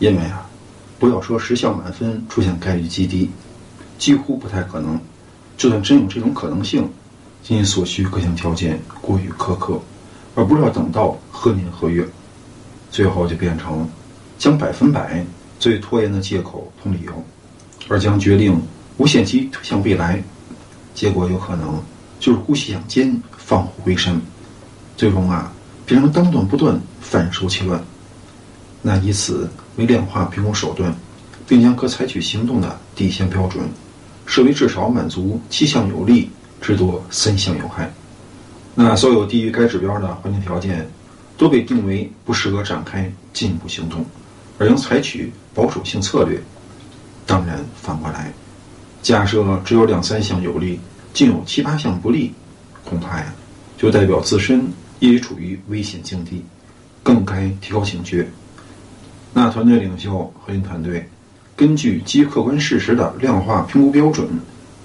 因为啊，不要说时效满分出现概率极低，几乎不太可能。就算真有这种可能性，因所需各项条件过于苛刻，而不是要等到何年何月，最后就变成将百分百作为拖延的借口同理由，而将决定无限期推向未来，结果有可能就是姑息养奸，放虎归山，最终啊变成当断不断，反受其乱。那以此为量化评估手段，并将可采取行动的底线标准。设为至少满足七项有利，至多三项有害。那所有低于该指标的环境条件，都被定为不适合展开进一步行动，而应采取保守性策略。当然，反过来，假设只有两三项有利，竟有七八项不利，恐怕呀，就代表自身也处于危险境地，更该提高警觉。那团队领袖核心团队。根据基于客观事实的量化评估标准，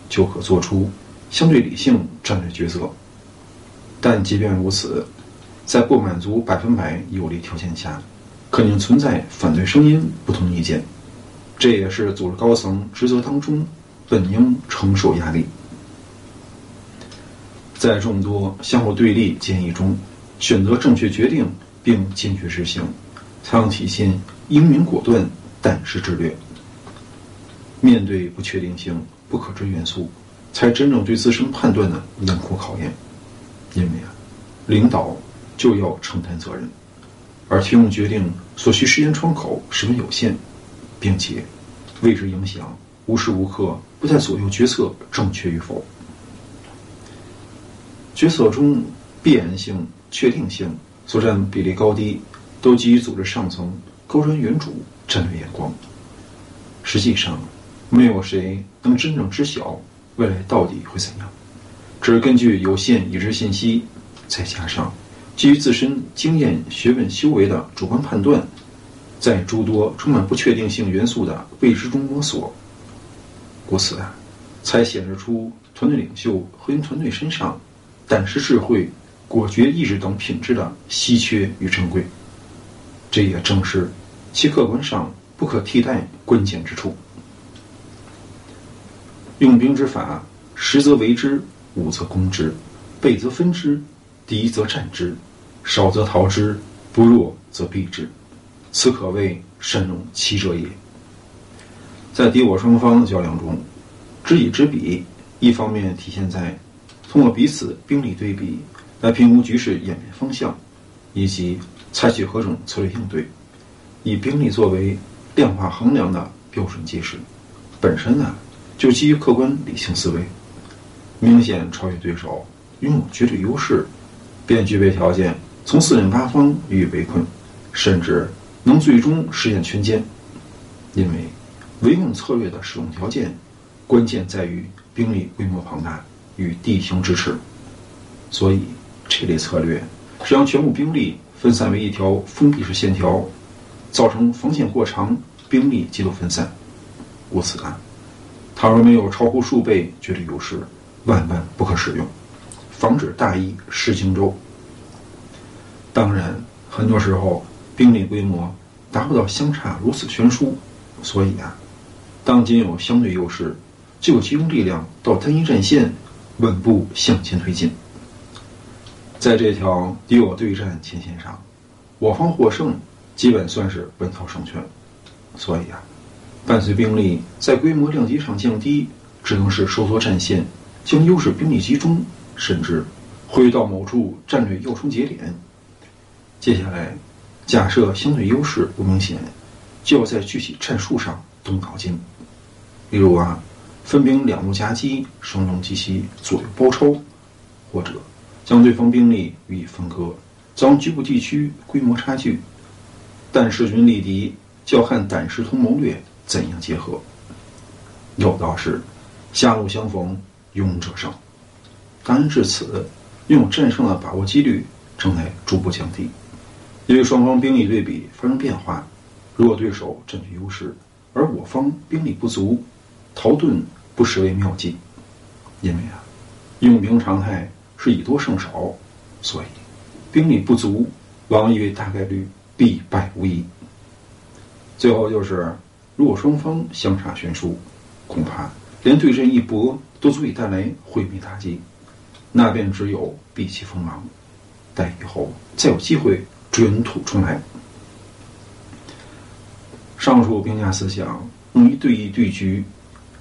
就可做出相对理性战略决策。但即便如此，在不满足百分百有利条件下，肯定存在反对声音、不同意见。这也是组织高层职责当中本应承受压力。在众多相互对立建议中，选择正确决定并坚决执行，才能体现英明果断、胆识智略。面对不确定性、不可知元素，才真正对自身判断的严酷考验。因为啊，领导就要承担责任，而提供决定所需时间窗口十分有限，并且未知影响无时无刻不在左右决策正确与否。决策中必然性、确定性所占比例高低，都基于组织上层高瞻远瞩、战略眼光。实际上。没有谁能真正知晓未来到底会怎样，只是根据有限已知信息，再加上基于自身经验、学问、修为的主观判断，在诸多充满不确定性元素的未知中摸索，故此啊，才显示出团队领袖核心团队身上胆识、智慧、果决意志等品质的稀缺与珍贵。这也正是其客观上不可替代关键之处。用兵之法，十则为之，五则攻之，倍则分之，敌则战之，少则逃之，不弱则避之。此可谓善用奇者也。在敌我双方的较量中，知己知彼，一方面体现在通过彼此兵力对比来评估局势演变方向，以及采取何种策略应对，以兵力作为量化衡量的标准基石，本身呢。就基于客观理性思维，明显超越对手，拥有绝对优势，便具备条件从四面八方予以围困，甚至能最终实现全歼。因为围困策略的使用条件，关键在于兵力规模庞大与地形支持，所以这类策略是让全部兵力分散为一条封闭式线条，造成防线过长，兵力极度分散。故此啊。倘若没有超乎数倍绝对优势，万万不可使用，防止大意失荆州。当然，很多时候兵力规模达不到相差如此悬殊，所以啊，当仅有相对优势，就集中力量到单一战线，稳步向前推进。在这条敌我对战前线上，我方获胜基本算是稳操胜券，所以啊。伴随兵力在规模量级上降低，只能是收缩战线，将优势兵力集中，甚至回到某处战略要冲节点。接下来，假设相对优势不明显，就要在具体战术上动脑筋。例如啊，分兵两路夹击，声中击其左右包抄，或者将对方兵力予以分割，将局部地区规模差距。但势均力敌，较汉胆识同谋略。怎样结合？有道是，狭路相逢勇者胜。当然至此，拥有战胜的把握几率正在逐步降低。因为双方兵力对比发生变化，如果对手占据优势，而我方兵力不足，逃遁不失为妙计。因为啊，用兵常态是以多胜少，所以兵力不足往往以为大概率必败无疑。最后就是，如果双方相差悬殊，恐怕连对阵一搏都足以带来毁灭打击，那便只有避其锋芒，待以后再有机会卷土重来。上述兵家思想用于对弈对局，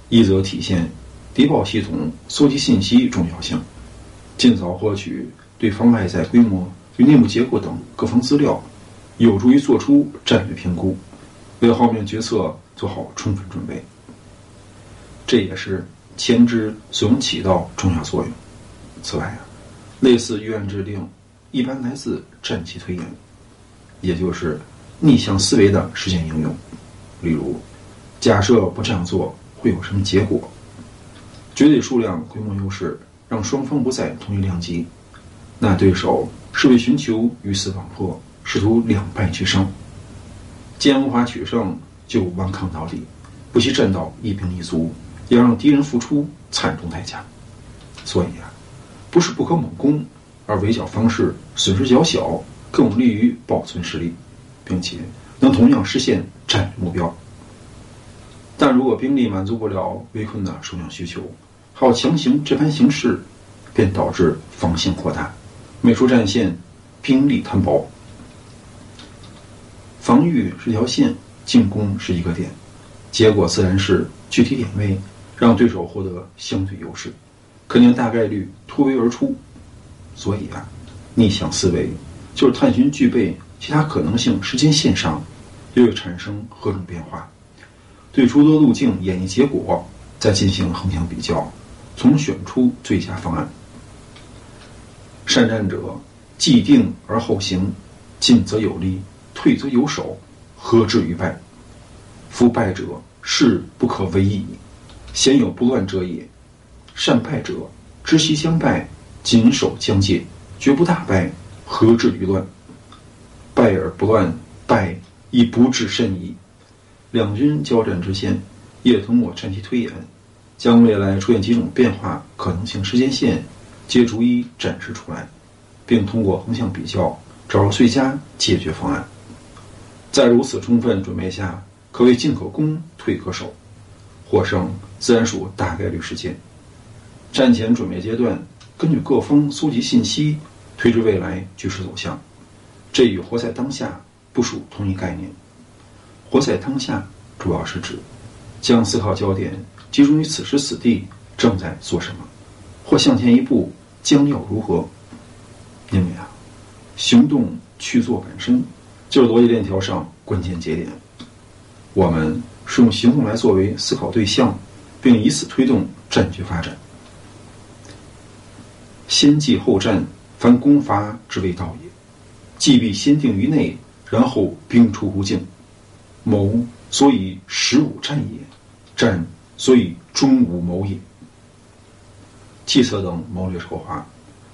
一则体现谍报系统搜集信息重要性，尽早获取对方外在规模与内部结构等各方资料，有助于做出战略评估，为后面决策做好充分准备。这也是前知所能起到重要作用。此外啊，类似预案制定，一般来自战棋推演，也就是逆向思维的实践应用。例如，假设不这样做会有什么结果？绝对数量、规模优势让双方不再同一量级，那对手是为寻求鱼死网破，试图两败俱伤。既然无法取胜，就顽抗到底，不惜战到一兵一卒，要让敌人付出惨重代价。所以啊，不是不可猛攻，而围剿方式损失较小，更有利于保存实力，并且。能同样实现战略目标，但如果兵力满足不了围困的数量需求，好强行这般形式，便导致防线扩大，每处战线兵力摊薄。防御是条线，进攻是一个点，结果自然是具体点位让对手获得相对优势，肯定大概率突围而出。所以啊，逆向思维就是探寻具备。其他可能性时间线上又会产生何种变化？对诸多路径演绎结果，再进行横向比较，从选出最佳方案。善战者既定而后行，进则有利，退则有守，何至于败？夫败者势不可为矣，鲜有不乱者也。善败者知悉将败，谨守疆界，绝不大败，何至于乱？败而不乱，败亦不至甚矣。两军交战之前，也通我战棋推演，将未来出现几种变化可能性时间线，皆逐一展示出来，并通过横向比较，找出最佳解决方案。在如此充分准备下，可谓进可攻，退可守，获胜自然属大概率事件。战前准备阶段，根据各方搜集信息，推知未来局势走向。这与活在当下不属同一概念。活在当下主要是指将思考焦点集中于此时此地正在做什么，或向前一步将要如何。因为啊，行动去做本身就是逻辑链条上关键节点。我们是用行动来作为思考对象，并以此推动战局发展。先计后战，凡攻伐之谓道也。计必先定于内，然后兵出无境。谋所以十五战也，战所以终无谋也。计策等谋略筹划，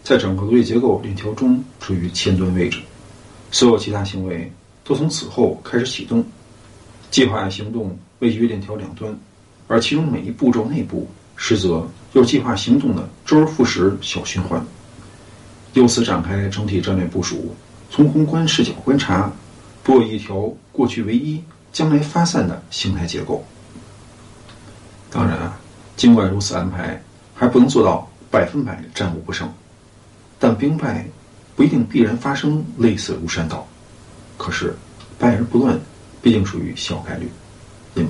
在整个逻辑结构链条中处于前端位置，所有其他行为都从此后开始启动。计划行动位于链条两端，而其中每一步骤内部，实则又计划行动的周而复始小循环。由此展开整体战略部署。从宏观视角观察，不有一条过去唯一、将来发散的形态结构。当然，尽管如此安排，还不能做到百分百战无不胜。但兵败不一定必然发生类似如山倒，可是败而不乱，毕竟属于小概率。因为，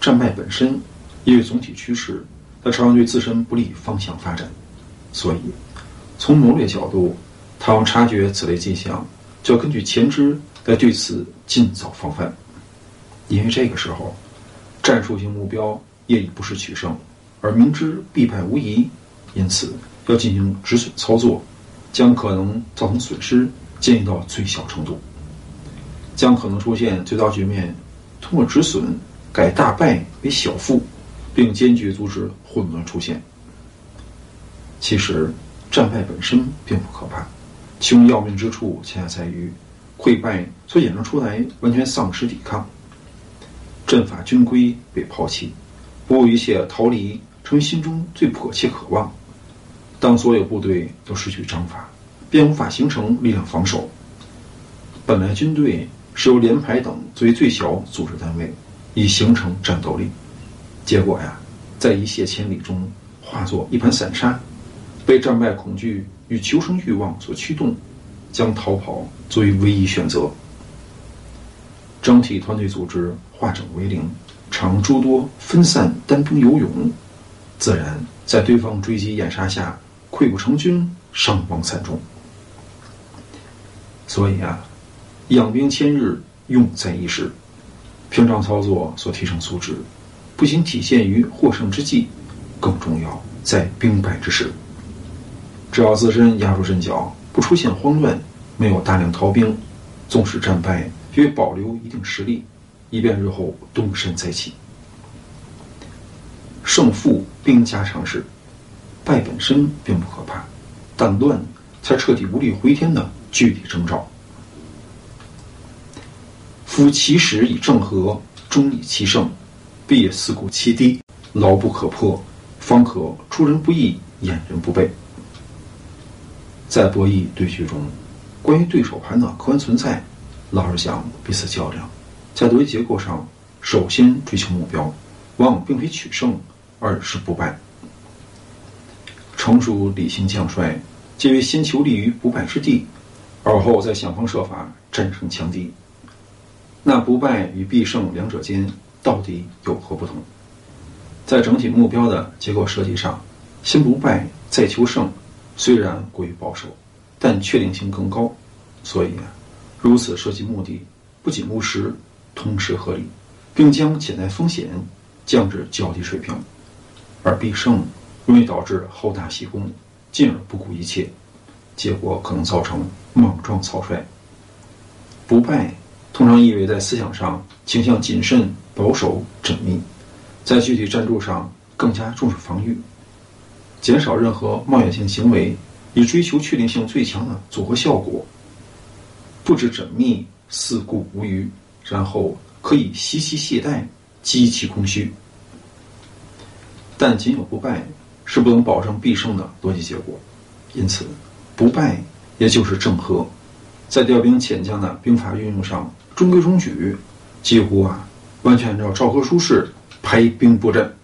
战败本身因为总体趋势，它常常对自身不利方向发展，所以从谋略角度。他要察觉此类迹象，就要根据前知来对此尽早防范，因为这个时候，战术性目标业已不是取胜，而明知必败无疑，因此要进行止损操作，将可能造成损失建议到最小程度，将可能出现最大局面通过止损改大败为小负，并坚决阻止混乱出现。其实战败本身并不可怕。其中要命之处，恰恰在于溃败所衍生出来完全丧失抵抗，阵法军规被抛弃，不顾一切逃离，成为心中最迫切渴望。当所有部队都失去章法，便无法形成力量防守。本来军队是由连排等作为最小组织单位，以形成战斗力。结果呀，在一泻千里中化作一盘散沙，被战败恐惧与求生欲望所驱动，将逃跑作为唯一选择。整体团队组织化整为零，常诸多分散单兵游勇，自然在对方追击掩杀下溃不成军，伤亡惨重。所以啊，养兵千日，用在一时。平常操作所提升素质，不仅体现于获胜之际，更重要在兵败之时。只要自身压住阵脚，不出现慌乱，没有大量逃兵，纵使战败，也保留一定实力，以便日后东山再起。胜负兵家常事，败本身并不可怕，但乱才彻底无力回天的具体征兆。夫其实以正和，终以其胜，必也四顾其低，牢不可破，方可出人不意，掩人不备。在博弈对局中，关于对手盘的客观存在，老是想，彼此较量，在博弈结构上，首先追求目标，往往并非取胜，而是不败。成熟理性将帅，皆为先求立于不败之地，而后再想方设法战胜强敌。那不败与必胜两者间到底有何不同？在整体目标的结构设计上，先不败再求胜，虽然过于保守，但确定性更高。所以，如此设计目的不仅务实，同时合理，并将潜在风险降至较低水平。而必胜容易导致好大喜功，进而不顾一切，结果可能造成莽撞草率。不败。通常意味在思想上倾向谨慎、保守、缜密，在具体战术上更加重视防御，减少任何冒险性行为，以追求确定性最强的组合效果。布置缜密，四顾无余，然后可以息其懈怠，击其空虚。但仅有不败是不能保证必胜的逻辑结果，因此，不败也就是正和。在调兵遣将的兵法运用上，中规中矩，几乎啊完全按照赵和书式排兵布阵。